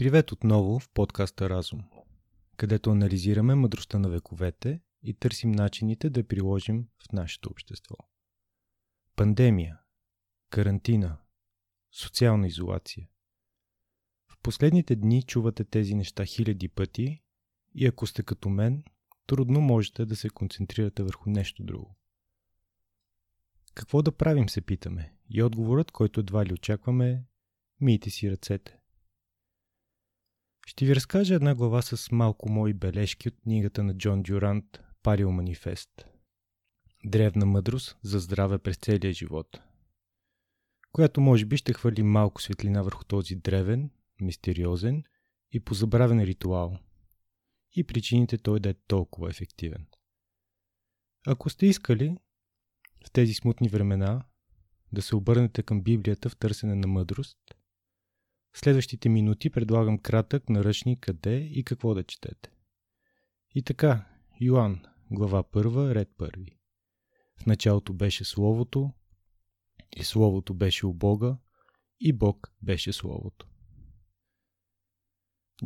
Привет отново в подкаста Разум, където анализираме мъдростта на вековете и търсим начините да приложим в нашето общество. Пандемия, карантина, социална изолация. В последните дни чувате тези неща хиляди пъти и ако сте като мен, трудно можете да се концентрирате върху нещо друго. Какво да правим, се питаме, и отговорът, който едва ли очакваме мийте си ръцете. Ще ви разкажа една глава с малко мои бележки от книгата на Джон Дюрант Парио Манифест. Древна мъдрост за здраве през целия живот, която може би ще хвърли малко светлина върху този древен, мистериозен и позабравен ритуал и причините той да е толкова ефективен. Ако сте искали в тези смутни времена да се обърнете към Библията в търсене на мъдрост – следващите минути предлагам кратък наръчник къде и какво да четете. И така, Йоан, глава 1, ред 1. В началото беше Словото, и Словото беше у Бога, и Бог беше Словото.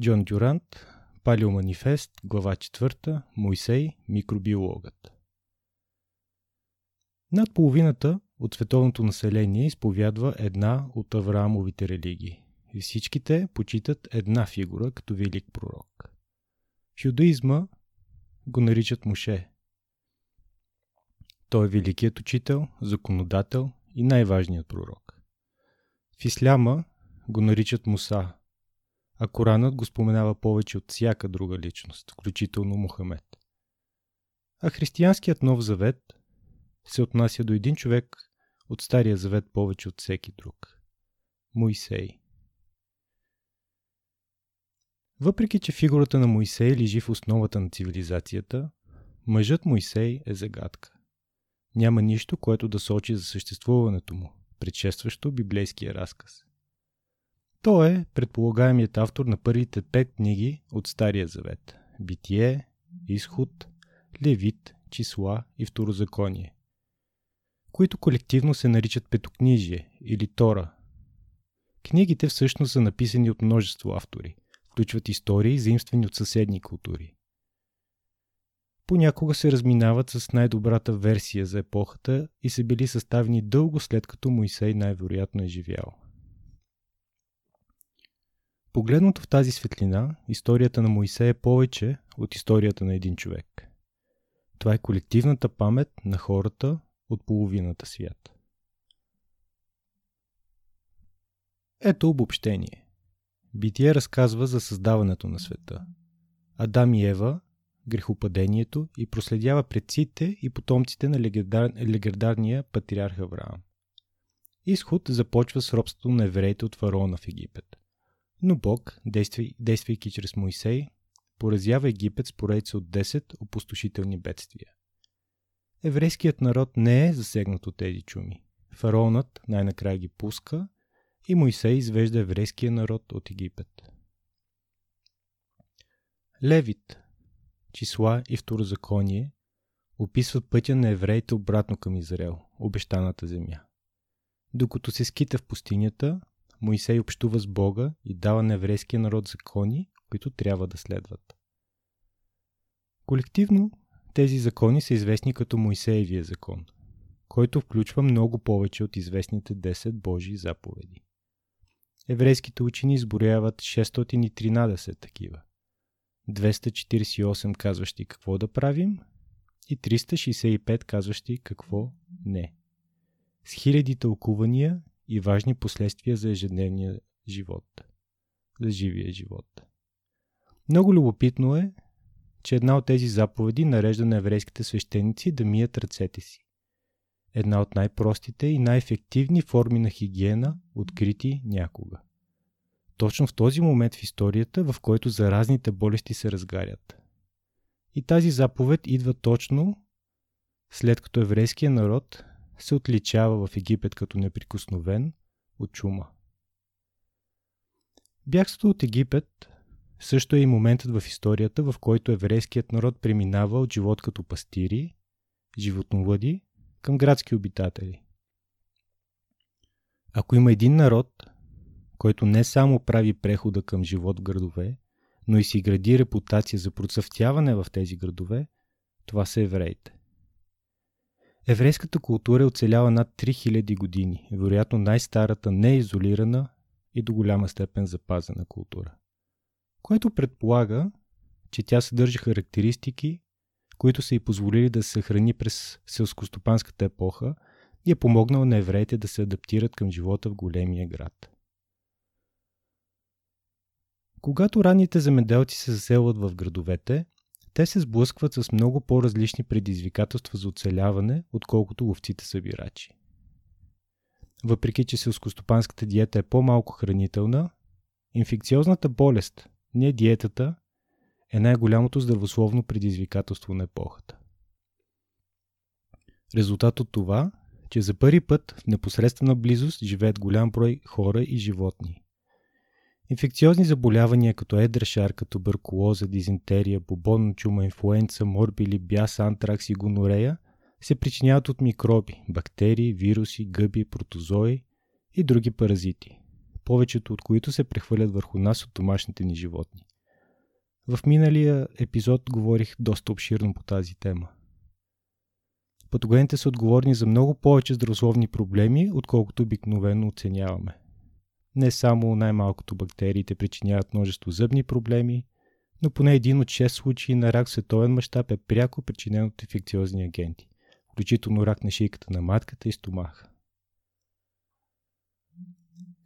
Джон Дюрант, Палио Манифест, глава 4, Мойсей, микробиологът. Над половината от световното население изповядва една от Авраамовите религии и всичките почитат една фигура като велик пророк. В юдаизма го наричат Моше. Той е великият учител, законодател и най-важният пророк. В исляма го наричат Муса, а Коранът го споменава повече от всяка друга личност, включително Мухамед. А християнският Нов Завет се отнася до един човек от Стария Завет повече от всеки друг – Моисей. Въпреки, че фигурата на Моисей лежи в основата на цивилизацията, мъжът Моисей е загадка. Няма нищо, което да сочи за съществуването му, предшестващо библейския разказ. Той е предполагаемият автор на първите пет книги от Стария Завет – Битие, Изход, Левит, Числа и Второзаконие, които колективно се наричат Петокнижие или Тора. Книгите всъщност са написани от множество автори – включват истории, заимствани от съседни култури. Понякога се разминават с най-добрата версия за епохата и са били съставени дълго след като Моисей най-вероятно е живял. Погледнато в тази светлина, историята на Моисей е повече от историята на един човек. Това е колективната памет на хората от половината свят. Ето обобщение. Битие разказва за създаването на света. Адам и Ева, грехопадението и проследява предците и потомците на легендар... легендарния патриарх Авраам. Изход започва с робството на евреите от фараона в Египет. Но Бог, действай, действайки чрез Моисей, поразява Египет с поредица от 10 опустошителни бедствия. Еврейският народ не е засегнат от тези чуми. Фараонът най-накрая ги пуска и Моисей извежда еврейския народ от Египет. Левит, числа и второзаконие описват пътя на евреите обратно към Израел, обещаната земя. Докато се скита в пустинята, Моисей общува с Бога и дава на еврейския народ закони, които трябва да следват. Колективно тези закони са известни като Моисеевия закон, който включва много повече от известните 10 Божии заповеди еврейските учени изборяват 613 такива. 248 казващи какво да правим и 365 казващи какво не. С хиляди тълкувания и важни последствия за ежедневния живот. За живия живот. Много любопитно е, че една от тези заповеди нарежда на еврейските свещеници да мият ръцете си една от най-простите и най-ефективни форми на хигиена, открити някога. Точно в този момент в историята, в който заразните болести се разгарят. И тази заповед идва точно след като еврейския народ се отличава в Египет като неприкосновен от чума. Бягството от Египет също е и моментът в историята, в който еврейският народ преминава от живот като пастири, животновъди, към градски обитатели. Ако има един народ, който не само прави прехода към живот в градове, но и си гради репутация за процъфтяване в тези градове, това са евреите. Еврейската култура е оцеляла над 3000 години, вероятно най-старата неизолирана и до голяма степен запазена култура. Което предполага, че тя съдържа характеристики, които са и позволили да се съхрани през селскостопанската епоха и е помогнал на евреите да се адаптират към живота в големия град. Когато ранните земеделци се заселват в градовете, те се сблъскват с много по-различни предизвикателства за оцеляване, отколкото ловците събирачи. Въпреки, че селскостопанската диета е по-малко хранителна, инфекциозната болест, не диетата, е най-голямото здравословно предизвикателство на епохата. Резултат от това, че за първи път в непосредствена близост живеят голям брой хора и животни. Инфекциозни заболявания като едра туберкулоза, дизентерия, бубонна чума, инфлуенца, морбили, бяс, антракс и гонорея се причиняват от микроби, бактерии, вируси, гъби, протозои и други паразити, повечето от които се прехвърлят върху нас от домашните ни животни. В миналия епизод говорих доста обширно по тази тема. Патогените са отговорни за много повече здравословни проблеми, отколкото обикновено оценяваме. Не само най-малкото бактериите причиняват множество зъбни проблеми, но поне един от 6 случаи на рак световен мащаб е пряко причинен от инфекциозни агенти, включително рак на шийката на матката и стомаха.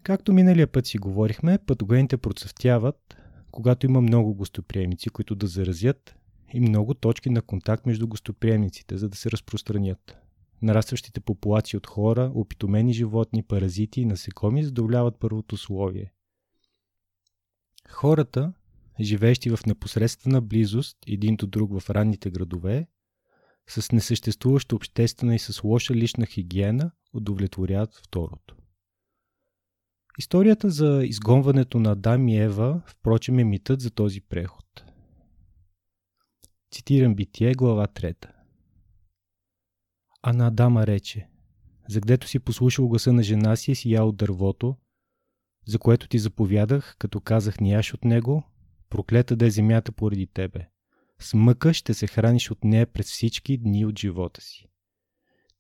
Както миналия път си говорихме, патогените процъфтяват, когато има много гостоприемници, които да заразят и много точки на контакт между гостоприемниците, за да се разпространят. Нарастващите популации от хора, опитомени животни, паразити и насекоми задоволяват първото условие. Хората, живеещи в непосредствена близост един до друг в ранните градове, с несъществуваща обществена и с лоша лична хигиена, удовлетворяват второто. Историята за изгонването на Адам и Ева, впрочем, е митът за този преход. Цитирам Битие, глава 3. А на Адама рече, за гдето си послушал гласа на жена си и си ял дървото, за което ти заповядах, като казах ни яш от него, проклета да е земята поради тебе. С мъка ще се храниш от нея през всички дни от живота си.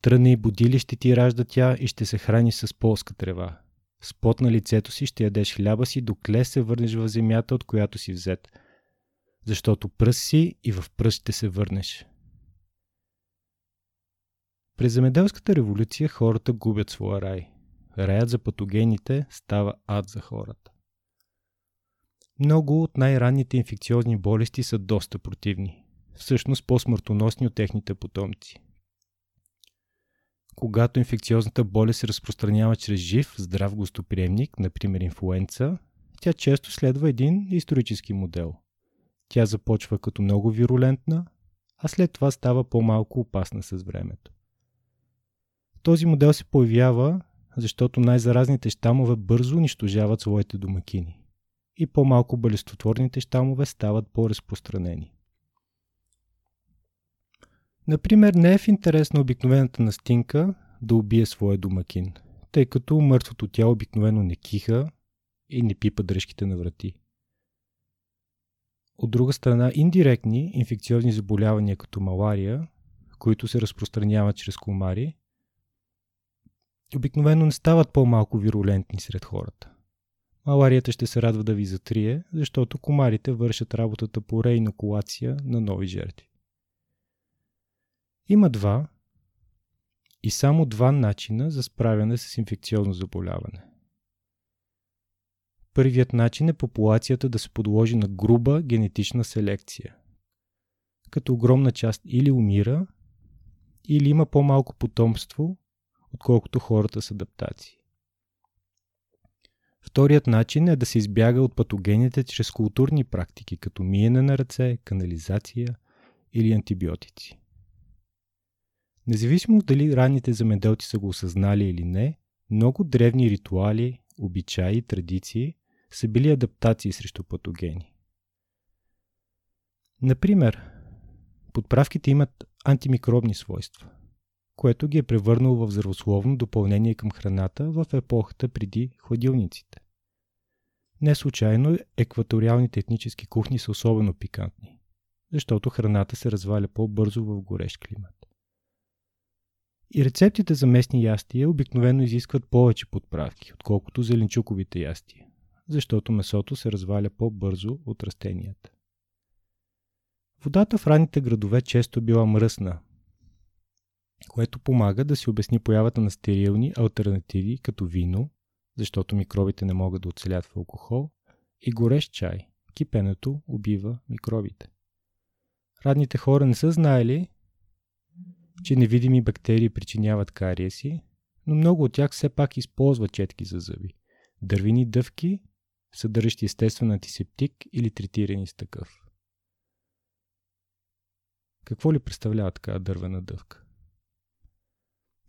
Тръна и будили ще ти ражда тя и ще се храниш с полска трева. С пот на лицето си ще ядеш хляба си, докле се върнеш в земята, от която си взет. Защото пръст си и в пръст ще се върнеш. През земеделската революция хората губят своя рай. Раят за патогените става ад за хората. Много от най-ранните инфекциозни болести са доста противни, всъщност по-смъртоносни от техните потомци. Когато инфекциозната болест се разпространява чрез жив, здрав гостоприемник, например инфлуенца, тя често следва един исторически модел. Тя започва като много вирулентна, а след това става по-малко опасна с времето. Този модел се появява, защото най-заразните щамове бързо унищожават своите домакини и по-малко болестотворните щамове стават по-разпространени. Например, не е в интерес на обикновената настинка да убие своя домакин, тъй като мъртвото тяло обикновено не киха и не пипа дръжките на врати. От друга страна, индиректни инфекциозни заболявания като малария, които се разпространяват чрез комари, обикновено не стават по-малко вирулентни сред хората. Маларията ще се радва да ви затрие, защото комарите вършат работата по реинокулация на нови жертви. Има два и само два начина за справяне с инфекциозно заболяване. Първият начин е популацията да се подложи на груба генетична селекция, като огромна част или умира, или има по-малко потомство, отколкото хората с адаптации. Вторият начин е да се избяга от патогените чрез културни практики, като миене на ръце, канализация или антибиотици. Независимо дали ранните замеделци са го осъзнали или не, много древни ритуали, обичаи и традиции са били адаптации срещу патогени. Например, подправките имат антимикробни свойства, което ги е превърнало в здравословно допълнение към храната в епохата преди хладилниците. Не случайно екваториалните етнически кухни са особено пикантни, защото храната се разваля по-бързо в горещ климат. И рецептите за местни ястия обикновено изискват повече подправки, отколкото зеленчуковите ястия, защото месото се разваля по-бързо от растенията. Водата в ранните градове често била мръсна, което помага да си обясни появата на стерилни альтернативи като вино, защото микробите не могат да оцелят в алкохол, и горещ чай. Кипенето убива микробите. Радните хора не са знаели, че невидими бактерии причиняват кариеси, но много от тях все пак използват четки за зъби. Дървени дъвки, съдържащи естествен антисептик или третирани с такъв. Какво ли представлява така дървена дъвка?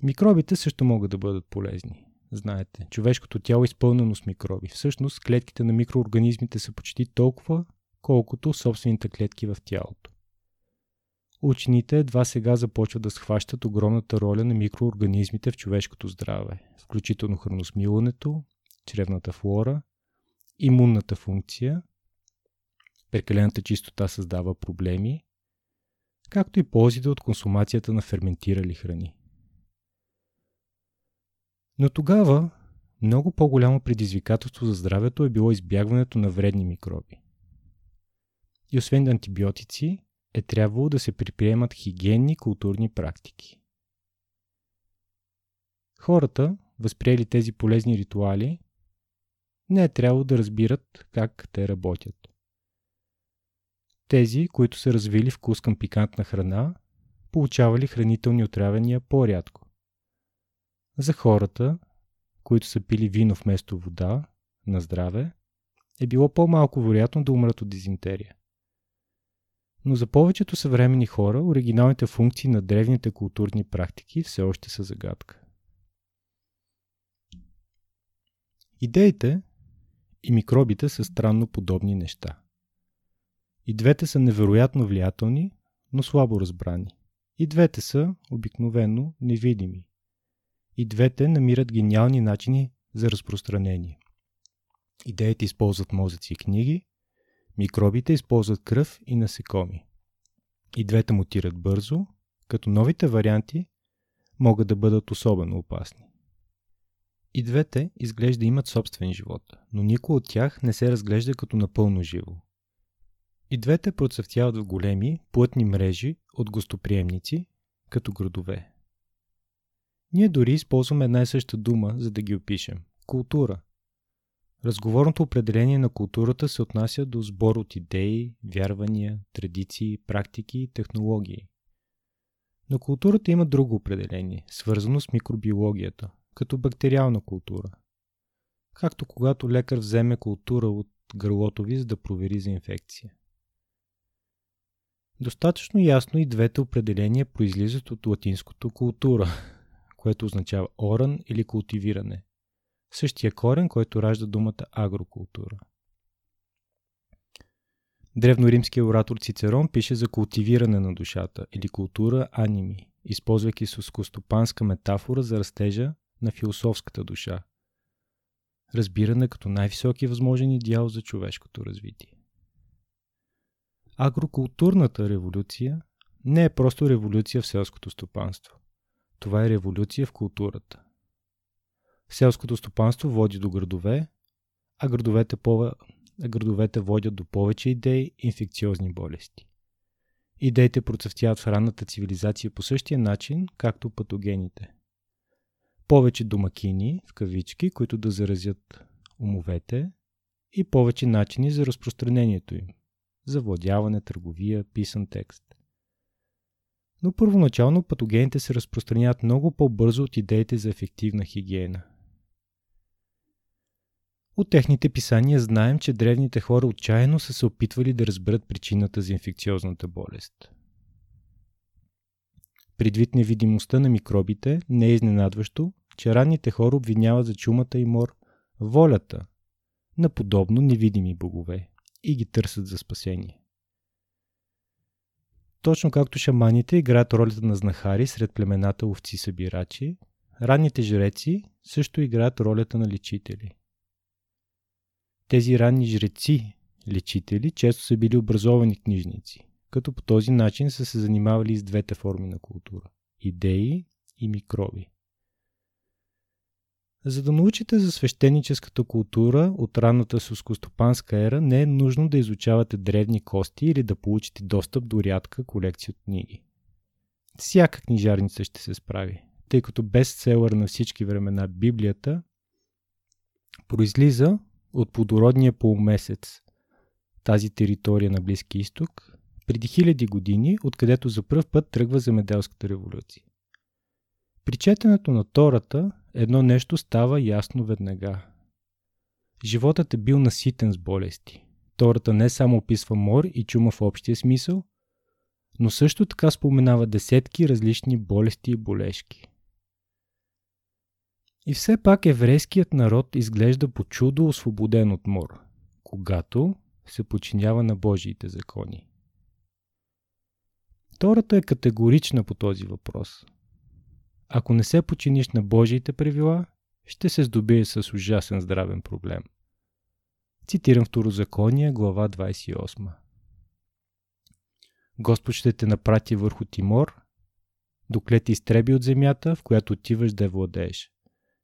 Микробите също могат да бъдат полезни. Знаете, човешкото тяло е изпълнено с микроби. Всъщност, клетките на микроорганизмите са почти толкова, колкото собствените клетки в тялото. Учените едва сега започват да схващат огромната роля на микроорганизмите в човешкото здраве, включително храносмилането, чревната флора, имунната функция, прекалената чистота създава проблеми, както и ползите от консумацията на ферментирали храни. Но тогава много по-голямо предизвикателство за здравето е било избягването на вредни микроби. И освен антибиотици, е трябвало да се предприемат хигиенни културни практики. Хората, възприели тези полезни ритуали, не е трябвало да разбират как те работят. Тези, които са развили вкус към пикантна храна, получавали хранителни отравяния по-рядко. За хората, които са пили вино вместо вода, на здраве, е било по-малко вероятно да умрат от дизентерия. Но за повечето съвремени хора оригиналните функции на древните културни практики все още са загадка. Идеите и микробите са странно подобни неща. И двете са невероятно влиятелни, но слабо разбрани. И двете са обикновено невидими. И двете намират гениални начини за разпространение. Идеите използват мозъци и книги, микробите използват кръв и насекоми. И двете мутират бързо, като новите варианти могат да бъдат особено опасни. И двете изглежда имат собствен живот, но никой от тях не се разглежда като напълно живо. И двете процъфтяват в големи, плътни мрежи от гостоприемници, като градове. Ние дори използваме една и съща дума, за да ги опишем – култура. Разговорното определение на културата се отнася до сбор от идеи, вярвания, традиции, практики и технологии. Но културата има друго определение, свързано с микробиологията, като бактериална култура. Както когато лекар вземе култура от гърлото ви, за да провери за инфекция. Достатъчно ясно и двете определения произлизат от латинското култура, което означава оран или култивиране. Същия корен, който ражда думата агрокултура. Древноримският оратор Цицерон пише за култивиране на душата или култура аними, използвайки сускостопанска метафора за растежа на философската душа, разбиране като най-високи възможен идеал за човешкото развитие. Агрокултурната революция не е просто революция в селското стопанство. Това е революция в културата. Селското стопанство води до градове, а градовете, по... градовете водят до повече идеи и инфекциозни болести. Идеите процъфтяват в ранната цивилизация по същия начин, както патогените. Повече домакини, в кавички, които да заразят умовете и повече начини за разпространението им завладяване, търговия, писан текст. Но първоначално патогените се разпространяват много по-бързо от идеите за ефективна хигиена. От техните писания знаем, че древните хора отчаяно са се опитвали да разберат причината за инфекциозната болест. Предвид невидимостта на микробите, не е изненадващо, че ранните хора обвиняват за чумата и мор волята на подобно невидими богове и ги търсят за спасение. Точно както шаманите играят ролята на знахари сред племената овци-събирачи, ранните жреци също играят ролята на лечители. Тези ранни жреци, лечители, често са били образовани книжници, като по този начин са се занимавали с двете форми на култура – идеи и микроби. За да научите за свещеническата култура от ранната сускостопанска ера, не е нужно да изучавате древни кости или да получите достъп до рядка колекция от книги. Всяка книжарница ще се справи, тъй като бестселър на всички времена Библията произлиза от плодородния полумесец, тази територия на Близки изток, преди хиляди години, откъдето за първ път тръгва земеделската революция. При четенето на Тората едно нещо става ясно веднага. Животът е бил наситен с болести. Тората не само описва мор и чума в общия смисъл, но също така споменава десетки различни болести и болешки. И все пак еврейският народ изглежда по чудо освободен от мор, когато се подчинява на Божиите закони. Тората е категорична по този въпрос. Ако не се починиш на Божиите правила, ще се здобие с ужасен здравен проблем. Цитирам Второзаконие, глава 28. Господ ще те напрати върху Тимор, докле те изтреби от земята, в която отиваш да я владееш.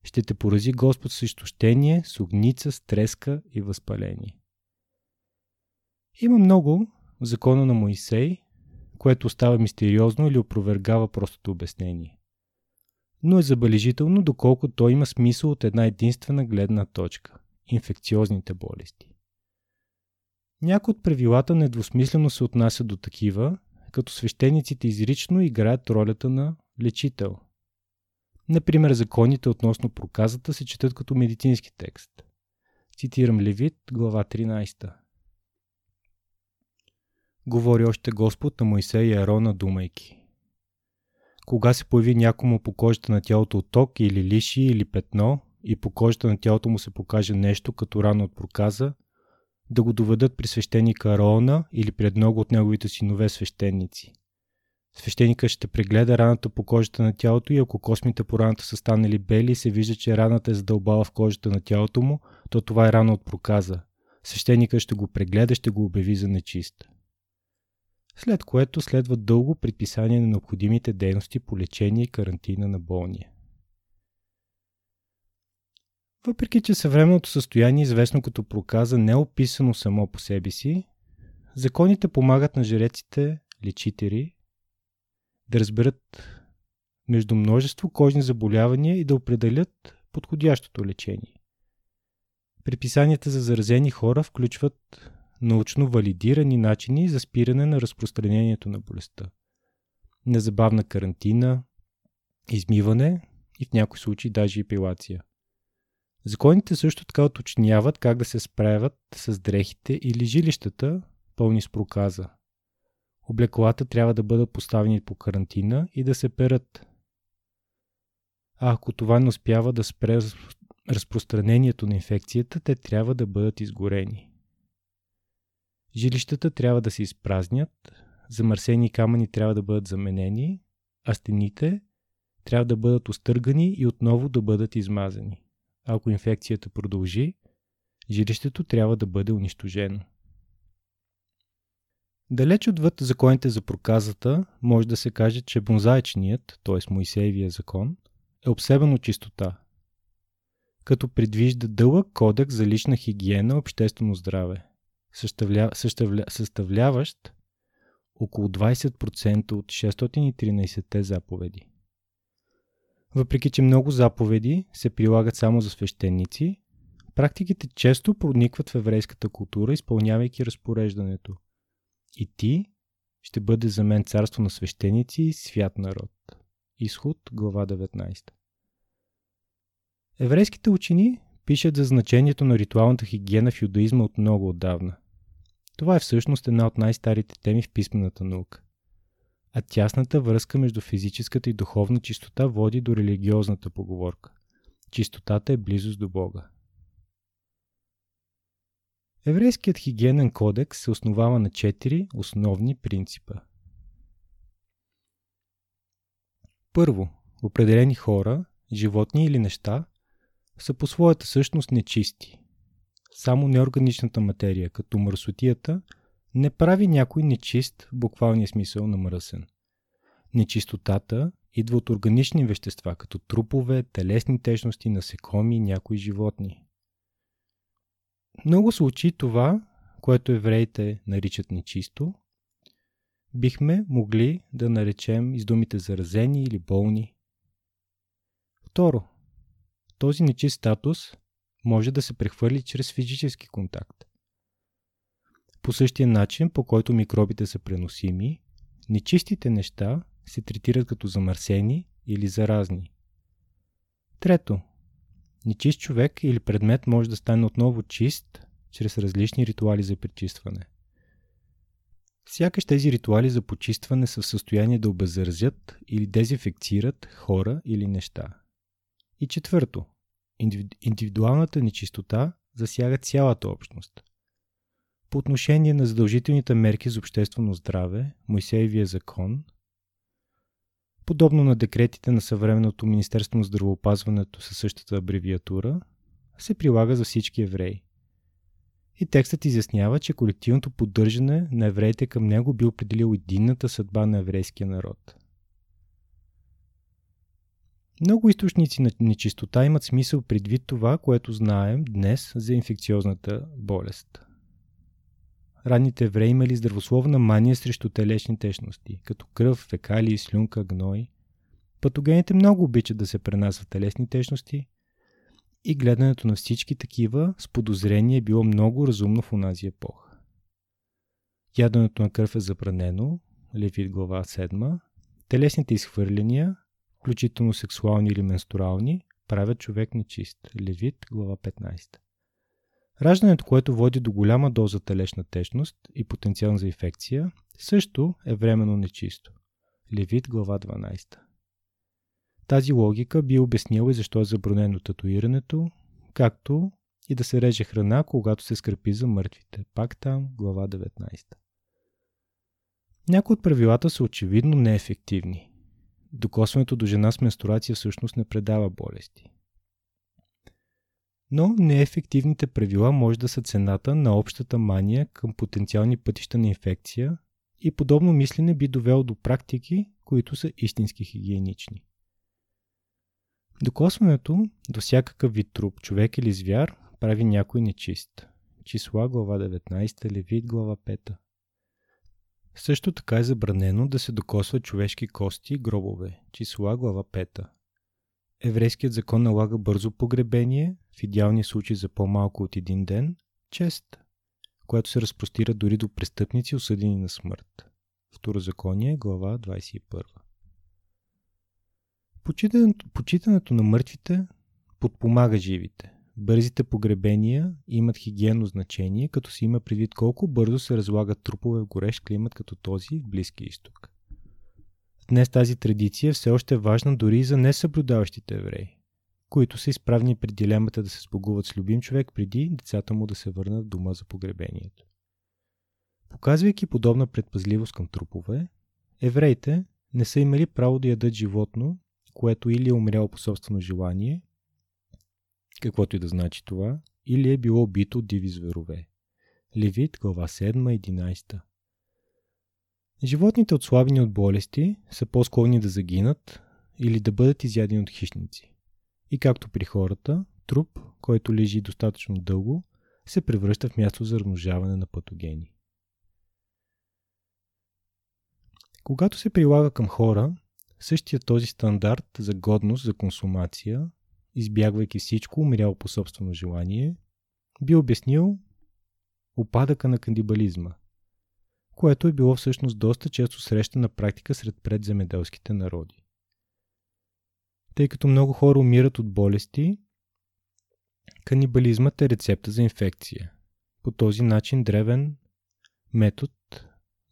Ще те порази Господ с изтощение, с огница, с треска и възпаление. Има много в закона на Моисей, което остава мистериозно или опровергава простото обяснение. Но е забележително доколко той има смисъл от една единствена гледна точка – инфекциозните болести. Някои от правилата недвусмислено се отнасят до такива, като свещениците изрично играят ролята на лечител. Например, законите относно проказата се четат като медицински текст. Цитирам Левит, глава 13. Говори още Господ на Моисей и Арона, думайки. Кога се появи някому по кожата на тялото ток или лиши или петно и по кожата на тялото му се покаже нещо като рана от проказа, да го доведат при свещеника Ароона или пред много от неговите синове свещеници. Свещеника ще прегледа раната по кожата на тялото и ако космите по раната са станали бели и се вижда, че раната е задълбала в кожата на тялото му, то това е рана от проказа. Свещеника ще го прегледа, ще го обяви за нечист. След което следва дълго предписание на необходимите дейности по лечение и карантина на болния. Въпреки, че съвременното състояние, известно като проказа, не е описано само по себе си, законите помагат на жреците, лечители, да разберат между множество кожни заболявания и да определят подходящото лечение. Приписанията за заразени хора включват научно валидирани начини за спиране на разпространението на болестта. Незабавна карантина, измиване и в някои случаи даже епилация – Законите също така уточняват как да се справят с дрехите или жилищата, пълни с проказа. Облеклата трябва да бъдат поставени по карантина и да се перат. А ако това не успява да спре разпространението на инфекцията, те трябва да бъдат изгорени. Жилищата трябва да се изпразнят, замърсени камъни трябва да бъдат заменени, а стените трябва да бъдат остъргани и отново да бъдат измазани. Ако инфекцията продължи, жилището трябва да бъде унищожено. Далеч отвъд законите за проказата, може да се каже, че бонзаечният, т.е. Моисеевия закон, е обсебен от чистота, като предвижда дълъг кодекс за лична хигиена и обществено здраве, съставля, съставля, съставляващ около 20% от 613 заповеди. Въпреки, че много заповеди се прилагат само за свещеници, практиките често проникват в еврейската култура, изпълнявайки разпореждането. И ти ще бъде за мен царство на свещеници и свят народ. Изход, глава 19. Еврейските учени пишат за значението на ритуалната хигиена в юдаизма от много отдавна. Това е всъщност една от най-старите теми в писмената наука а тясната връзка между физическата и духовна чистота води до религиозната поговорка. Чистотата е близост до Бога. Еврейският хигиенен кодекс се основава на четири основни принципа. Първо, определени хора, животни или неща са по своята същност нечисти. само неорганичната материя, като мръсотията, не прави някой нечист в буквалния смисъл на мръсен. Нечистотата идва от органични вещества, като трупове, телесни течности, насекоми и някои животни. Много случаи това, което евреите наричат нечисто, бихме могли да наречем из думите заразени или болни. Второ, този нечист статус може да се прехвърли чрез физически контакт. По същия начин, по който микробите са преносими, нечистите неща се третират като замърсени или заразни. Трето, нечист човек или предмет може да стане отново чист чрез различни ритуали за пречистване. Сякаш тези ритуали за почистване са в състояние да обеззаразят или дезинфекцират хора или неща. И четвърто, индивидуалната нечистота засяга цялата общност. По отношение на задължителните мерки за обществено здраве, Моисеевия закон, подобно на декретите на съвременното Министерство на здравеопазването със същата абревиатура, се прилага за всички евреи. И текстът изяснява, че колективното поддържане на евреите към него би определил единната съдба на еврейския народ. Много източници на нечистота имат смисъл предвид това, което знаем днес за инфекциозната болест. Ранните евреи имали здравословна мания срещу телешни течности, като кръв, фекалии, слюнка, гной. Патогените много обичат да се пренасват телесни течности и гледането на всички такива с подозрение е било много разумно в онази епоха. Яденето на кръв е забранено, Левит глава 7. Телесните изхвърляния, включително сексуални или менструални, правят човек нечист. Левит глава 15. Раждането, което води до голяма доза телешна течност и потенциал за инфекция, също е временно нечисто. Левит глава 12. Тази логика би обяснила и защо е забранено татуирането, както и да се реже храна, когато се скърпи за мъртвите. Пак там, глава 19. Някои от правилата са очевидно неефективни. Докосването до жена с менструация всъщност не предава болести. Но неефективните правила може да са цената на общата мания към потенциални пътища на инфекция и подобно мислене би довело до практики, които са истински хигиенични. Докосването до всякакъв вид труп, човек или звяр, прави някой нечист. Числа глава 19, Левит глава 5. Също така е забранено да се докосват човешки кости и гробове. Числа глава 5. Еврейският закон налага бързо погребение, в идеалния случай за по-малко от един ден, чест, която се разпростира дори до престъпници, осъдени на смърт. Второзаконие, глава 21. Почитането, на мъртвите подпомага живите. Бързите погребения имат хигиенно значение, като се има предвид колко бързо се разлагат трупове в горещ климат като този в Близкия изток. Днес тази традиция все още е важна дори и за несъблюдаващите евреи, които са изправни пред дилемата да се сбогуват с любим човек преди децата му да се върнат в дома за погребението. Показвайки подобна предпазливост към трупове, евреите не са имали право да ядат животно, което или е умряло по собствено желание, каквото и да значи това, или е било убито от диви зверове. Левит, глава 7-11 Животните отслабени от болести са по-склонни да загинат или да бъдат изядени от хищници. И както при хората, труп, който лежи достатъчно дълго, се превръща в място за размножаване на патогени. Когато се прилага към хора, същия този стандарт за годност за консумация, избягвайки всичко умряло по собствено желание, би обяснил опадъка на кандибализма – което е било всъщност доста често срещана практика сред предземеделските народи. Тъй като много хора умират от болести, канибализмът е рецепта за инфекция. По този начин древен метод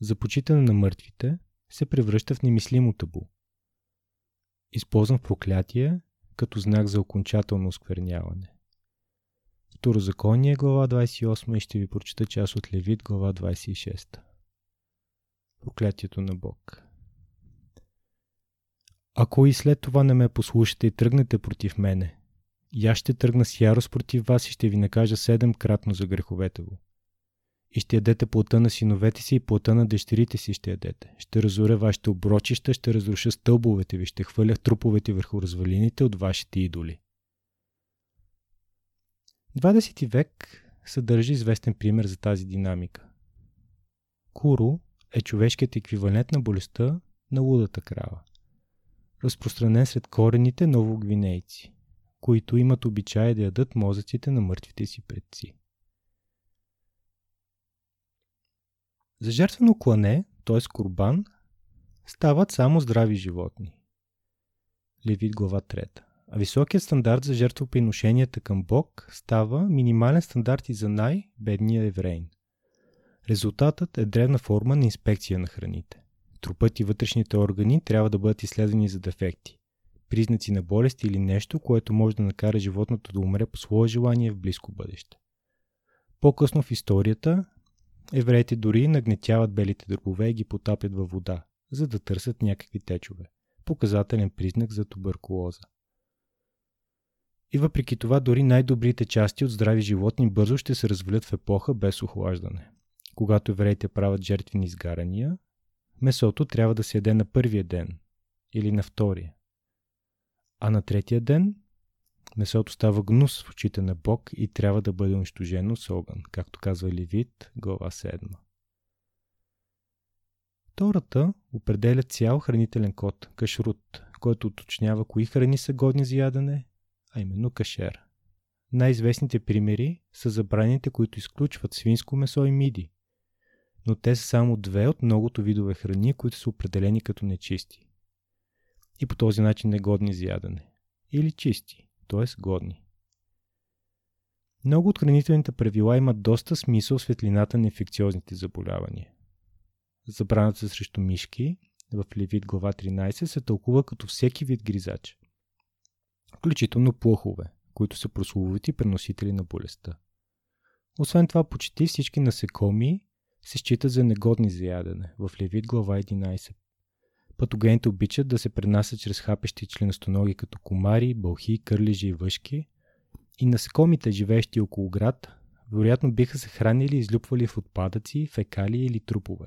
за почитане на мъртвите се превръща в немислимо табу. Използван в проклятие като знак за окончателно оскверняване. Второзаконие глава 28 и ще ви прочита част от Левит глава 26 проклятието на Бог. Ако и след това не ме послушате и тръгнете против мене, и аз ще тръгна с ярост против вас и ще ви накажа седемкратно за греховете го. И ще ядете плътта на синовете си и плътта на дъщерите си ще ядете. Ще разоря вашите оброчища, ще разруша стълбовете ви, ще хвърля труповете върху развалините от вашите идоли. 20 век съдържа известен пример за тази динамика. Куру е човешкият еквивалент на болестта на лудата крава, разпространен сред корените новогвинейци, които имат обичай да ядат мозъците на мъртвите си предци. За жертвено клане, т.е. курбан, стават само здрави животни. Левит глава 3. А високият стандарт за жертвоприношенията към Бог става минимален стандарт и за най-бедния еврейн. Резултатът е древна форма на инспекция на храните. Трупът и вътрешните органи трябва да бъдат изследвани за дефекти, признаци на болест или нещо, което може да накара животното да умре по свое желание в близко бъдеще. По-късно в историята, евреите дори нагнетяват белите дробове и ги потапят във вода, за да търсят някакви течове. Показателен признак за туберкулоза. И въпреки това, дори най-добрите части от здрави животни бързо ще се развалят в епоха без охлаждане. Когато евреите правят жертвени изгарания, месото трябва да се яде на първия ден или на втория. А на третия ден месото става гнус в очите на Бог и трябва да бъде унищожено с огън, както казва Левит, глава 7. Втората определя цял хранителен код, кашрут, който уточнява кои храни са годни за ядене, а именно кашер. Най-известните примери са забраните, които изключват свинско месо и миди, но те са само две от многото видове храни, които са определени като нечисти. И по този начин негодни за ядене. Или чисти, т.е. годни. Много от хранителните правила имат доста смисъл в светлината на инфекциозните заболявания. Забраната срещу мишки в Левит глава 13 се тълкува като всеки вид гризач, включително плъхове, които са прословути преносители на болестта. Освен това, почти всички насекоми се считат за негодни за ядене в Левит глава 11. Патогените обичат да се пренасят чрез хапещи членостоноги като комари, бълхи, кърлежи и въшки и насекомите, живеещи около град, вероятно биха се хранили и излюпвали в отпадъци, фекали или трупове.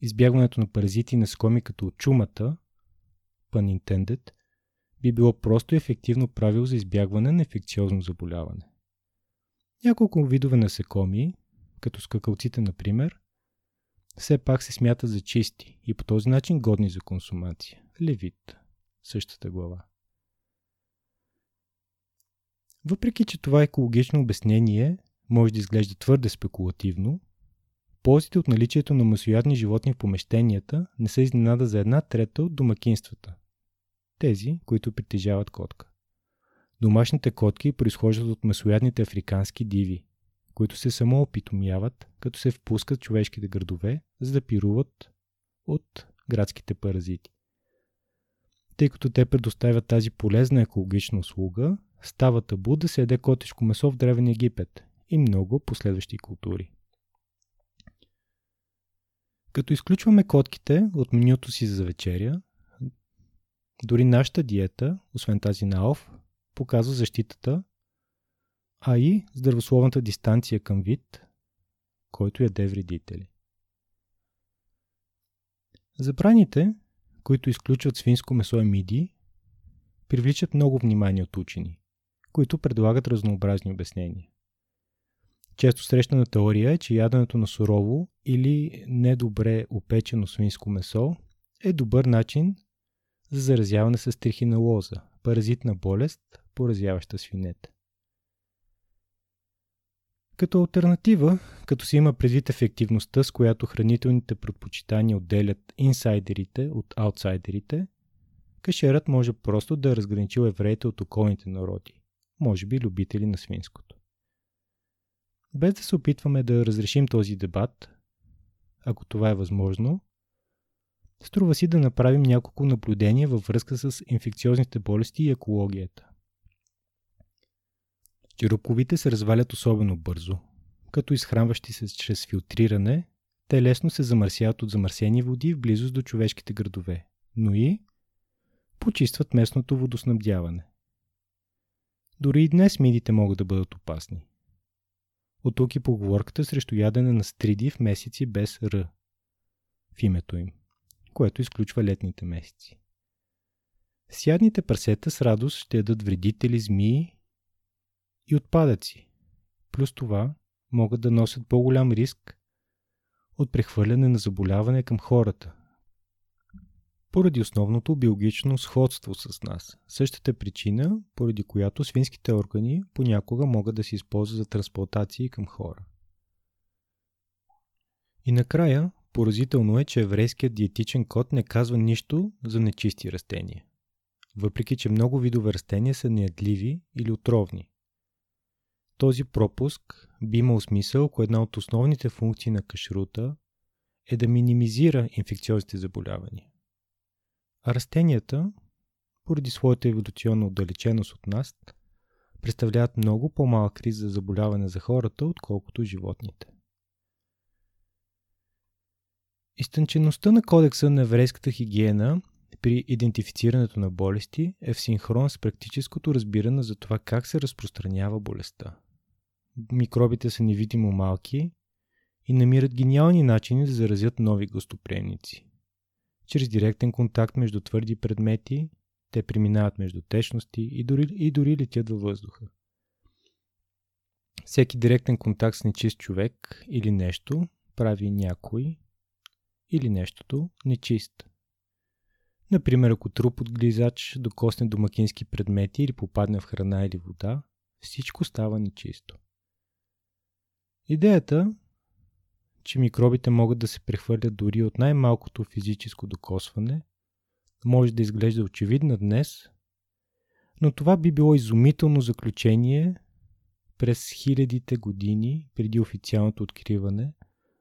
Избягването на паразити и насекоми като чумата, pun intended, би било просто ефективно правило за избягване на инфекциозно заболяване. Няколко видове насекоми, като скакалците, например, все пак се смятат за чисти и по този начин годни за консумация. Левит, същата глава. Въпреки, че това екологично обяснение може да изглежда твърде спекулативно, ползите от наличието на масоядни животни в помещенията не са изненада за една трета от домакинствата. Тези, които притежават котка. Домашните котки произхождат от масоядните африкански диви, които се самоопитомяват, като се впускат човешките градове, за да пируват от градските паразити. Тъй като те предоставят тази полезна екологична услуга, става табу да се яде котешко месо в Древен Египет и много последващи култури. Като изключваме котките от менюто си за вечеря, дори нашата диета, освен тази на ОВ, показва защитата а и здравословната дистанция към вид, който яде вредители. Забраните, които изключват свинско месо и миди, привличат много внимание от учени, които предлагат разнообразни обяснения. Често срещана теория е, че яденето на сурово или недобре опечено свинско месо е добър начин за заразяване с трихинелоза, паразитна болест, поразяваща свинете. Като альтернатива, като се има предвид ефективността, с която хранителните предпочитания отделят инсайдерите от аутсайдерите, кашерът може просто да е разграничил евреите от околните народи, може би любители на свинското. Без да се опитваме да разрешим този дебат, ако това е възможно, струва си да направим няколко наблюдения във връзка с инфекциозните болести и екологията. Черупковите се развалят особено бързо. Като изхранващи се чрез филтриране, те лесно се замърсяват от замърсени води в близост до човешките градове, но и почистват местното водоснабдяване. Дори и днес мидите могат да бъдат опасни. От тук и поговорката срещу ядене на стриди в месеци без Р в името им, което изключва летните месеци. Сядните прасета с радост ще ядат вредители, змии и отпадъци. Плюс това могат да носят по-голям риск от прехвърляне на заболяване към хората, поради основното биологично сходство с нас. Същата причина, поради която свинските органи понякога могат да се използват за трансплантации към хора. И накрая, поразително е, че еврейският диетичен код не казва нищо за нечисти растения. Въпреки, че много видове растения са неядливи или отровни. Този пропуск би имал смисъл, ако една от основните функции на кашрута е да минимизира инфекциозните заболявания. А растенията, поради своята еволюционна отдалеченост от нас, представляват много по-малък риск за заболяване за хората, отколкото животните. Изтънчеността на кодекса на еврейската хигиена при идентифицирането на болести е в синхрон с практическото разбиране за това как се разпространява болестта. Микробите са невидимо малки и намират гениални начини да заразят нови гостоприемници. Чрез директен контакт между твърди предмети, те преминават между течности и дори, и дори летят във въздуха. Всеки директен контакт с нечист човек или нещо прави някой или нещото нечист. Например, ако труп от глизач докосне домакински предмети или попадне в храна или вода, всичко става нечисто. Идеята че микробите могат да се прехвърлят дори от най-малкото физическо докосване, може да изглежда очевидна днес, но това би било изумително заключение през хилядите години преди официалното откриване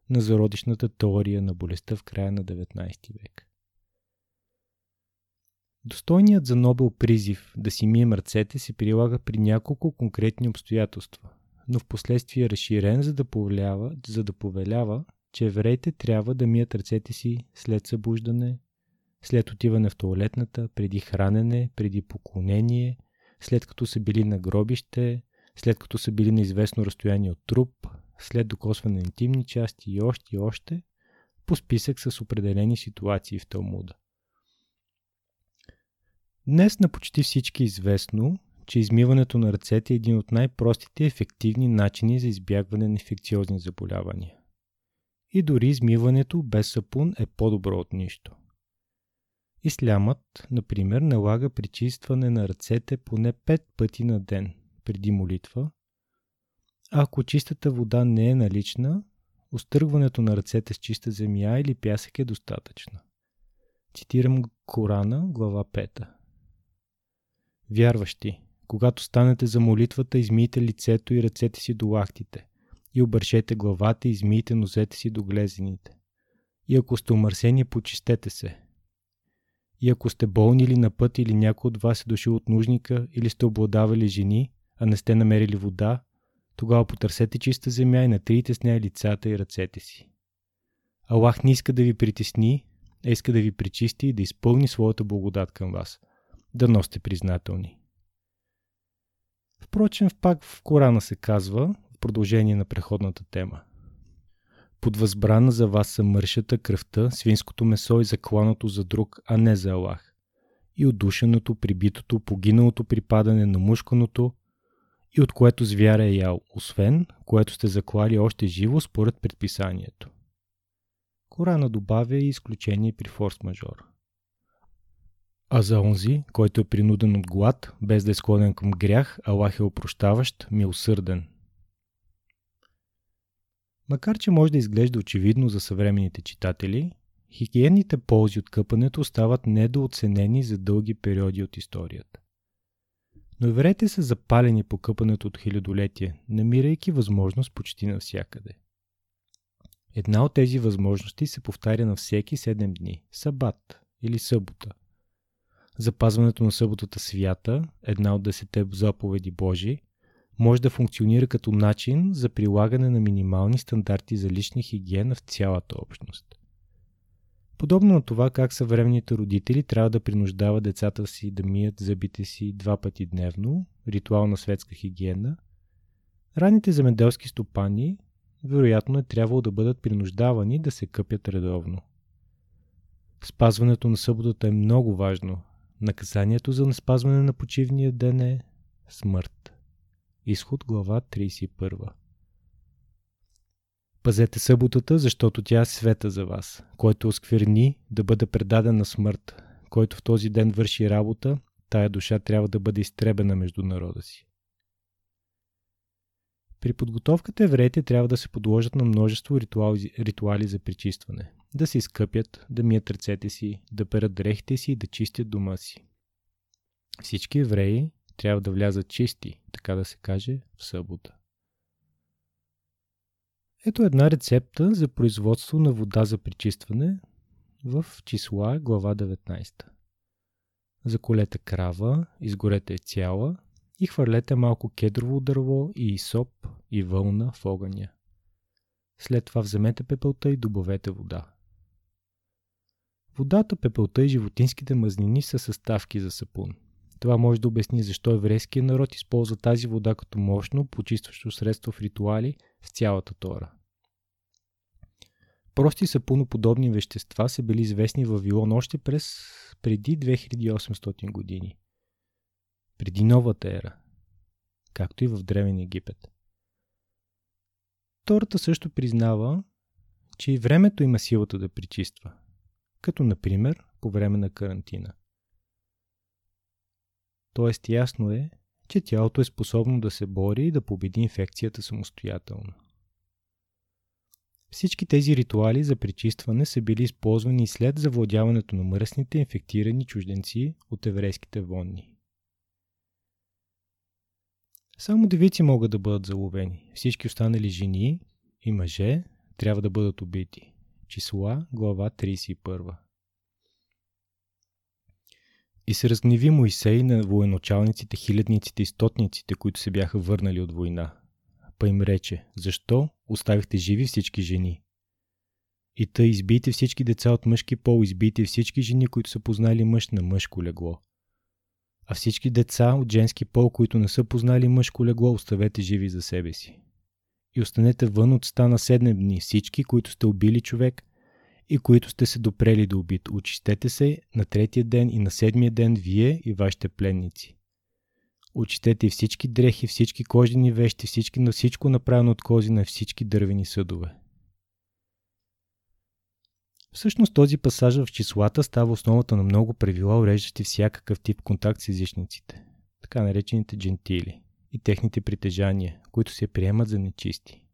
на зародишната теория на болестта в края на 19 век. Достойният за Нобел призив да си мием ръцете се прилага при няколко конкретни обстоятелства но в последствие е разширен, за да, повелява, за да повелява, че евреите трябва да мият ръцете си след събуждане, след отиване в туалетната, преди хранене, преди поклонение, след като са били на гробище, след като са били на известно разстояние от труп, след докосване на интимни части и още и още, по списък с определени ситуации в Талмуда. Днес на почти всички известно, че измиването на ръцете е един от най-простите и ефективни начини за избягване на инфекциозни заболявания. И дори измиването без сапун е по-добро от нищо. Ислямът, например, налага причистване на ръцете поне 5 пъти на ден преди молитва, ако чистата вода не е налична, остъргването на ръцете с чиста земя или пясък е достатъчно. Цитирам Корана, глава 5. Вярващи, когато станете за молитвата, измийте лицето и ръцете си до лахтите и обършете главата и измийте нозете си до глезените. И ако сте умърсени, почистете се. И ако сте болни или на път или някой от вас е дошъл от нужника или сте обладавали жени, а не сте намерили вода, тогава потърсете чиста земя и натрийте с нея лицата и ръцете си. Аллах не иска да ви притесни, а иска да ви причисти и да изпълни своята благодат към вас. Да носите признателни. Впрочем, пак в Корана се казва, в продължение на преходната тема. Под възбрана за вас са мършата, кръвта, свинското месо и закланото за друг, а не за Аллах. И отдушеното, прибитото, погиналото припадане на мушканото, и от което звяра е ял, освен, което сте заклали още живо според предписанието. Корана добавя и изключение при форс-мажор. А за онзи, който е принуден от глад, без да е склонен към грях, Аллах е опрощаващ, милосърден. Макар, че може да изглежда очевидно за съвременните читатели, хигиенните ползи от къпането стават недооценени за дълги периоди от историята. Но евреите са запалени по къпането от хилядолетие, намирайки възможност почти навсякъде. Една от тези възможности се повтаря на всеки 7 дни – сабат или събота – запазването на съботата свята, една от десете заповеди Божи, може да функционира като начин за прилагане на минимални стандарти за лична хигиена в цялата общност. Подобно на това как съвременните родители трябва да принуждават децата си да мият зъбите си два пъти дневно, ритуална светска хигиена, ранните земеделски стопани вероятно е трябвало да бъдат принуждавани да се къпят редовно. Спазването на съботата е много важно. Наказанието за неспазване на почивния ден е смърт. Изход глава 31. Пазете съботата, защото тя е света за вас, който оскверни да бъде предаден на смърт, който в този ден върши работа, тая душа трябва да бъде изтребена между народа си. При подготовката евреите трябва да се подложат на множество ритуали, ритуали за причистване. Да се изкъпят, да мият ръцете си, да перат дрехите си и да чистят дома си. Всички евреи трябва да влязат чисти, така да се каже, в събота. Ето една рецепта за производство на вода за причистване в числа глава 19. Заколете крава, изгорете цяла и хвърлете малко кедрово дърво и соп и вълна в огъня. След това вземете пепелта и добавете вода. Водата, пепелта и животинските мазнини са съставки за сапун. Това може да обясни защо еврейският народ използва тази вода като мощно, почистващо средство в ритуали в цялата Тора. Прости сапуноподобни вещества са били известни в Вавилон още през преди 2800 години. Преди новата ера, както и в Древен Египет. Тората също признава, че и времето има силата да причиства, като например по време на карантина. Тоест ясно е, че тялото е способно да се бори и да победи инфекцията самостоятелно. Всички тези ритуали за пречистване са били използвани след завладяването на мръсните инфектирани чужденци от еврейските вонни. Само девици могат да бъдат заловени. Всички останали жени и мъже трябва да бъдат убити. Числа, глава 31. И се разгневи Моисей на военачалниците, хилядниците и стотниците, които се бяха върнали от война. Па им рече, защо оставихте живи всички жени? И тъй избийте всички деца от мъжки пол, избийте всички жени, които са познали мъж на мъжко легло. А всички деца от женски пол, които не са познали мъжко легло, оставете живи за себе си. И останете вън от стана седем дни всички, които сте убили човек и които сте се допрели да убит. Очистете се на третия ден и на седмия ден вие и вашите пленници. Очистете всички дрехи, всички кожени вещи, всички на всичко направено от кози на всички дървени съдове. Всъщност този пасаж в числата става основата на много правила, уреждащи всякакъв тип контакт с езичниците, така наречените джентили, и техните притежания, които се приемат за нечисти.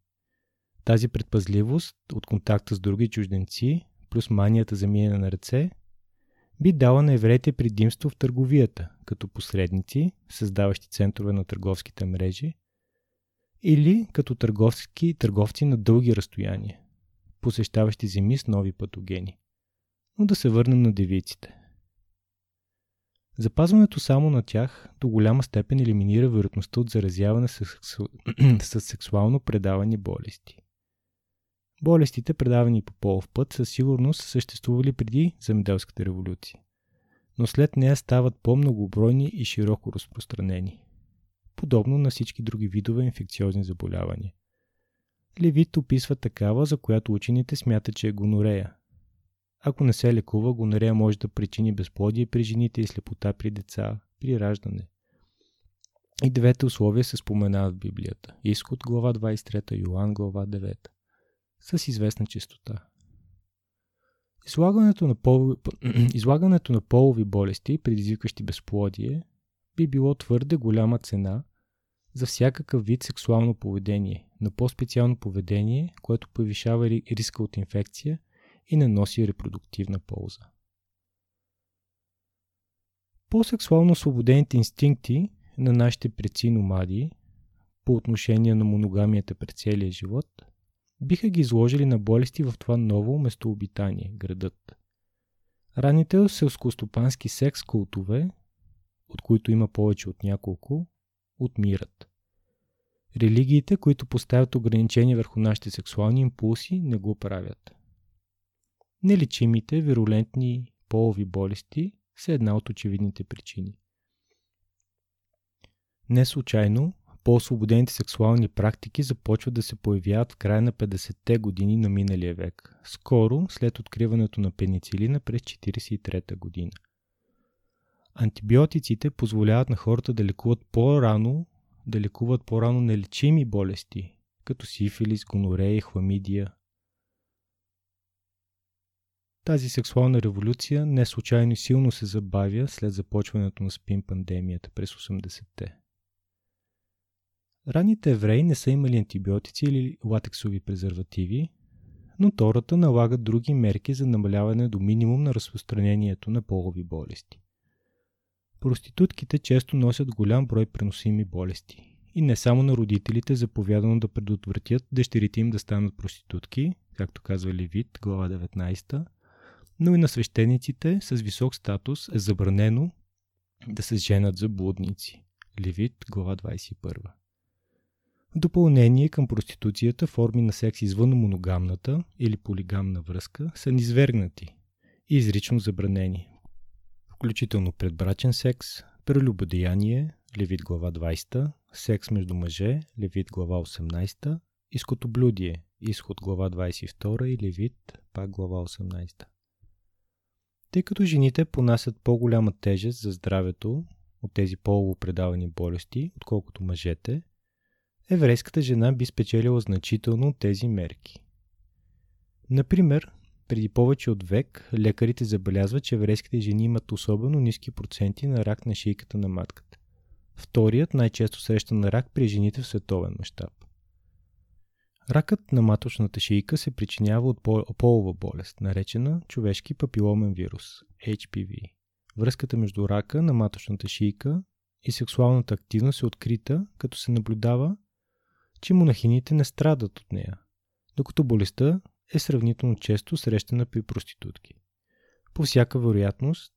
Тази предпазливост от контакта с други чужденци, плюс манията за миене на ръце, би дала на евреите предимство в търговията, като посредници, създаващи центрове на търговските мрежи, или като търговски търговци на дълги разстояния, посещаващи земи с нови патогени. Но да се върнем на девиците. Запазването само на тях до голяма степен елиминира вероятността от заразяване с, с сексуално предавани болести. Болестите, предавани по полов път, със сигурност съществували преди земеделската революция, но след нея стават по-многобройни и широко разпространени, подобно на всички други видове инфекциозни заболявания. Левит описва такава, за която учените смятат, че е гонорея. Ако не се лекува, гонорея може да причини безплодие при жените и слепота при деца, при раждане. И двете условия се споменават в Библията. Изход глава 23, Йоан глава 9 с известна чистота. Излагането на, пол... Излагането на полови болести, предизвикващи безплодие, би било твърде голяма цена за всякакъв вид сексуално поведение, но по-специално поведение, което повишава риска от инфекция и не носи репродуктивна полза. По-сексуално освободените инстинкти на нашите предци номади по отношение на моногамията през целия живот – биха ги изложили на болести в това ново местообитание, градът. Ранните селскостопански секс култове, от които има повече от няколко, отмират. Религиите, които поставят ограничения върху нашите сексуални импулси, не го правят. Нелечимите вирулентни полови болести са една от очевидните причини. Не случайно, по-освободените сексуални практики започват да се появяват в края на 50-те години на миналия век, скоро след откриването на пеницилина през 1943 година. Антибиотиците позволяват на хората да лекуват по-рано, да лекуват по-рано нелечими болести, като сифилис, гонорея и хламидия. Тази сексуална революция не случайно силно се забавя след започването на спин пандемията през 80-те. Ранните евреи не са имали антибиотици или латексови презервативи, но Тората налага други мерки за намаляване до минимум на разпространението на полови болести. Проститутките често носят голям брой преносими болести. И не само на родителите заповядано да предотвратят дъщерите им да станат проститутки, както казва Левит, глава 19, но и на свещениците с висок статус е забранено да се женят за блудници. Левит, глава 21. В допълнение към проституцията, форми на секс извън моногамната или полигамна връзка са низвергнати и изрично забранени, включително предбрачен секс, прелюбодеяние, Левит глава 20, секс между мъже, Левит глава 18, и скотоблюдие, изход глава 22 и Левит, пак глава 18. Тъй като жените понасят по-голяма тежест за здравето от тези полово предавани болести, отколкото мъжете, еврейската жена би спечелила значително тези мерки. Например, преди повече от век лекарите забелязват, че еврейските жени имат особено ниски проценти на рак на шийката на матката. Вторият най-често срещан рак при жените в световен мащаб. Ракът на маточната шийка се причинява от полова болест, наречена човешки папиломен вирус – HPV. Връзката между рака на маточната шийка и сексуалната активност е открита, като се наблюдава, че монахините не страдат от нея, докато болестта е сравнително често срещана при проститутки. По всяка вероятност,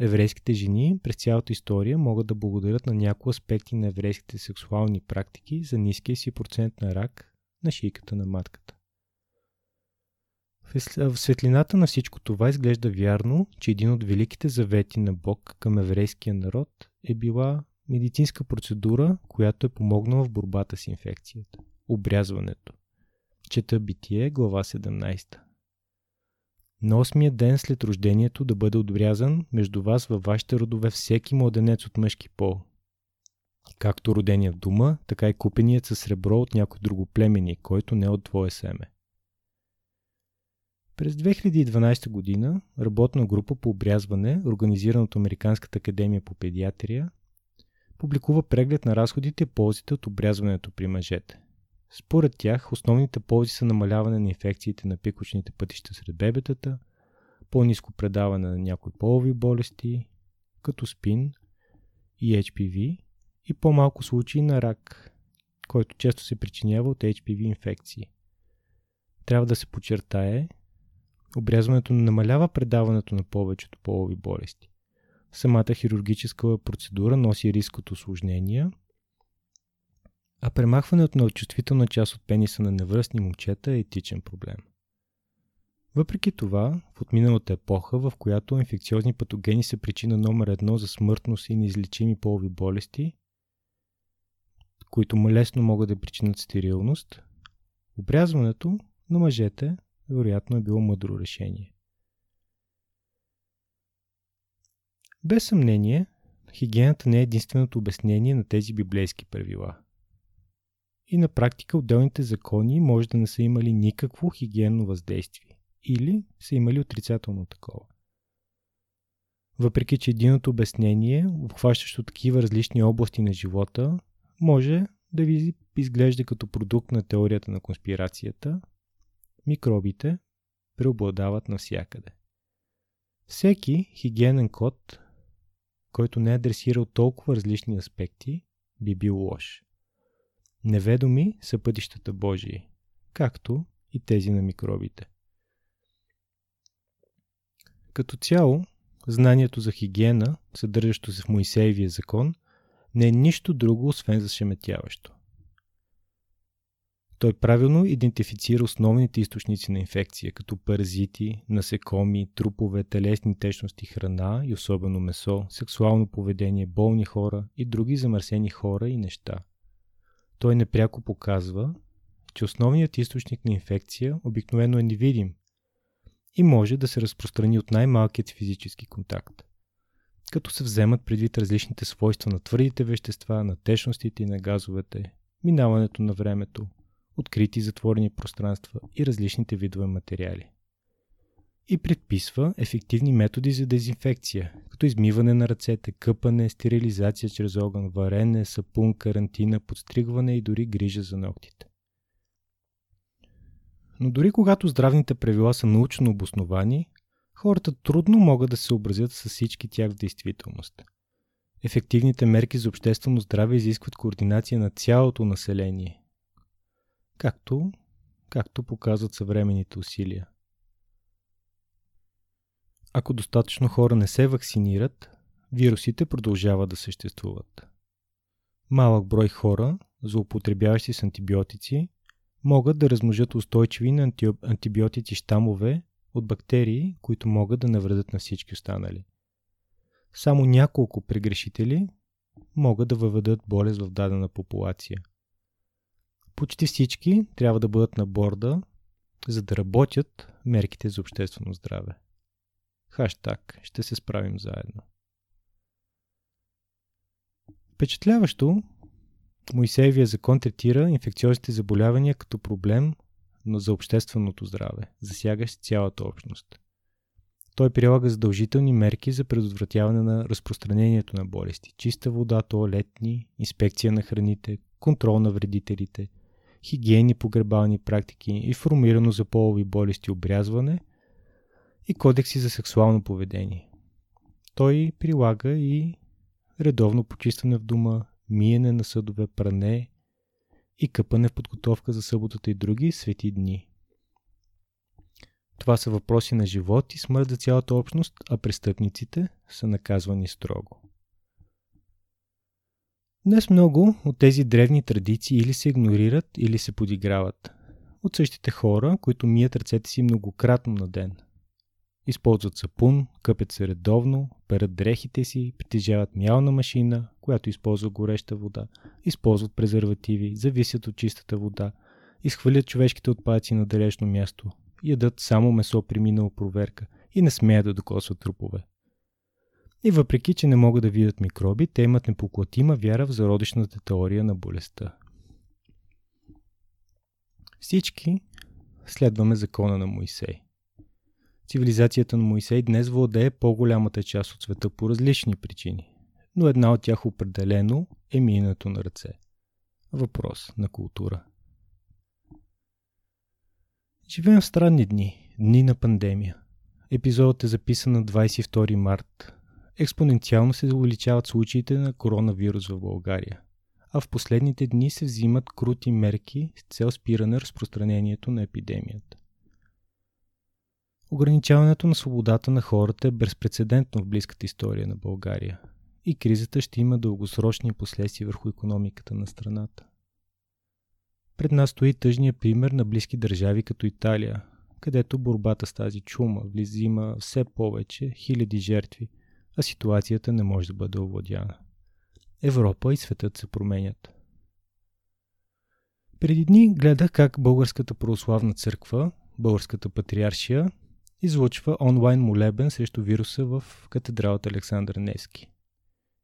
еврейските жени през цялата история могат да благодарят на някои аспекти на еврейските сексуални практики за ниския си процент на рак на шийката на матката. В светлината на всичко това изглежда вярно, че един от великите завети на Бог към еврейския народ е била медицинска процедура, която е помогнала в борбата с инфекцията – обрязването. Чета Битие, глава 17. На осмия ден след рождението да бъде отбрязан между вас във вашите родове всеки младенец от мъжки пол. Както родения в дума, така и купеният със сребро от някой друго племени, който не е от твое семе. През 2012 година работна група по обрязване, организирана от Американската академия по педиатрия, публикува преглед на разходите и ползите от обрязването при мъжете. Според тях, основните ползи са намаляване на инфекциите на пикочните пътища сред бебетата, по-низко предаване на някои полови болести, като спин и HPV, и по-малко случаи на рак, който често се причинява от HPV инфекции. Трябва да се подчертае, обрязването не намалява предаването на повечето полови болести. Самата хирургическа процедура носи риск от осложнения – а премахването на чувствителна част от пениса на невръстни момчета е етичен проблем. Въпреки това, в отминалата епоха, в която инфекциозни патогени са причина номер едно за смъртност и неизлечими полови болести, които лесно могат да причинят стерилност, обрязването на мъжете вероятно е било мъдро решение. Без съмнение, хигиената не е единственото обяснение на тези библейски правила – и на практика отделните закони може да не са имали никакво хигиенно въздействие или са имали отрицателно такова. Въпреки, че единото обяснение, обхващащо такива различни области на живота, може да ви изглежда като продукт на теорията на конспирацията, микробите преобладават навсякъде. Всеки хигиенен код, който не е адресирал толкова различни аспекти, би бил лош. Неведоми са пътищата Божии, както и тези на микробите. Като цяло, знанието за хигиена, съдържащо се в Моисеевия закон, не е нищо друго, освен зашеметяващо. Той правилно идентифицира основните източници на инфекция, като паразити, насекоми, трупове, телесни течности, храна и особено месо, сексуално поведение, болни хора и други замърсени хора и неща. Той непряко показва, че основният източник на инфекция обикновено е невидим и може да се разпространи от най-малкият физически контакт като се вземат предвид различните свойства на твърдите вещества, на течностите и на газовете, минаването на времето, открити и затворени пространства и различните видове материали. И предписва ефективни методи за дезинфекция, като измиване на ръцете, къпане, стерилизация чрез огън, варене, сапун, карантина, подстригване и дори грижа за ногтите. Но дори когато здравните правила са научно обосновани, хората трудно могат да се съобразят с всички тях в действителност. Ефективните мерки за обществено здраве изискват координация на цялото население, както, както показват съвременните усилия. Ако достатъчно хора не се вакцинират, вирусите продължават да съществуват. Малък брой хора, злоупотребяващи с антибиотици, могат да размножат устойчиви на антибиотици щамове от бактерии, които могат да навредят на всички останали. Само няколко прегрешители могат да въведат болест в дадена популация. Почти всички трябва да бъдат на борда, за да работят мерките за обществено здраве. Хаштаг ще се справим заедно. Впечатляващо, Моисеевия закон третира инфекциозните заболявания като проблем но за общественото здраве, засягащ цялата общност. Той прилага задължителни мерки за предотвратяване на разпространението на болести. Чиста вода, туалетни, инспекция на храните, контрол на вредителите, хигиени погребални практики, информирано за полови болести обрязване и кодекси за сексуално поведение. Той прилага и редовно почистване в дома, миене на съдове, пране и къпане в подготовка за съботата и други свети дни. Това са въпроси на живот и смърт за цялата общност, а престъпниците са наказвани строго. Днес много от тези древни традиции или се игнорират, или се подиграват. От същите хора, които мият ръцете си многократно на ден – Използват сапун, къпят се редовно, перат дрехите си, притежават мялна машина, която използва гореща вода, използват презервативи, зависят от чистата вода, изхвърлят човешките отпадъци на далечно място, ядат само месо при минала проверка и не смеят да докосват трупове. И въпреки, че не могат да видят микроби, те имат непоклатима вяра в зародишната теория на болестта. Всички следваме закона на Моисей. Цивилизацията на Моисей днес владее по-голямата част от света по различни причини, но една от тях определено е минато на ръце. Въпрос на култура. Живеем в странни дни, дни на пандемия. Епизодът е записан на 22 март. Експоненциално се увеличават случаите на коронавирус в България, а в последните дни се взимат крути мерки с цел спиране разпространението на епидемията. Ограничаването на свободата на хората е безпредседентно в близката история на България и кризата ще има дългосрочни последствия върху економиката на страната. Пред нас стои тъжния пример на близки държави като Италия, където борбата с тази чума влизима все повече хиляди жертви, а ситуацията не може да бъде овладяна. Европа и светът се променят. Преди дни гледах как Българската православна църква, Българската патриаршия излъчва онлайн молебен срещу вируса в катедралата Александър Невски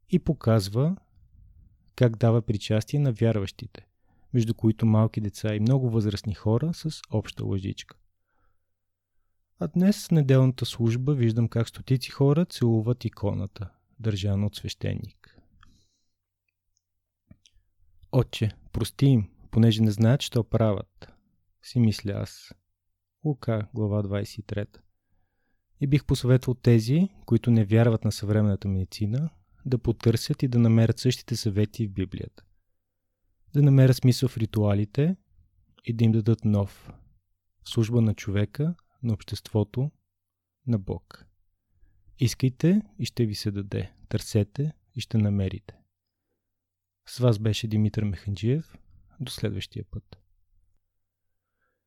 и показва как дава причастие на вярващите, между които малки деца и много възрастни хора с обща лъжичка. А днес в неделната служба виждам как стотици хора целуват иконата, държана от свещеник. Отче, прости им, понеже не знаят, що правят, си мисля аз. Лука, глава 23. И бих посъветвал тези, които не вярват на съвременната медицина, да потърсят и да намерят същите съвети в Библията. Да намерят смисъл в ритуалите и да им дадат нов. Служба на човека, на обществото, на Бог. Искайте и ще ви се даде. Търсете и ще намерите. С вас беше Димитър Механджиев. До следващия път.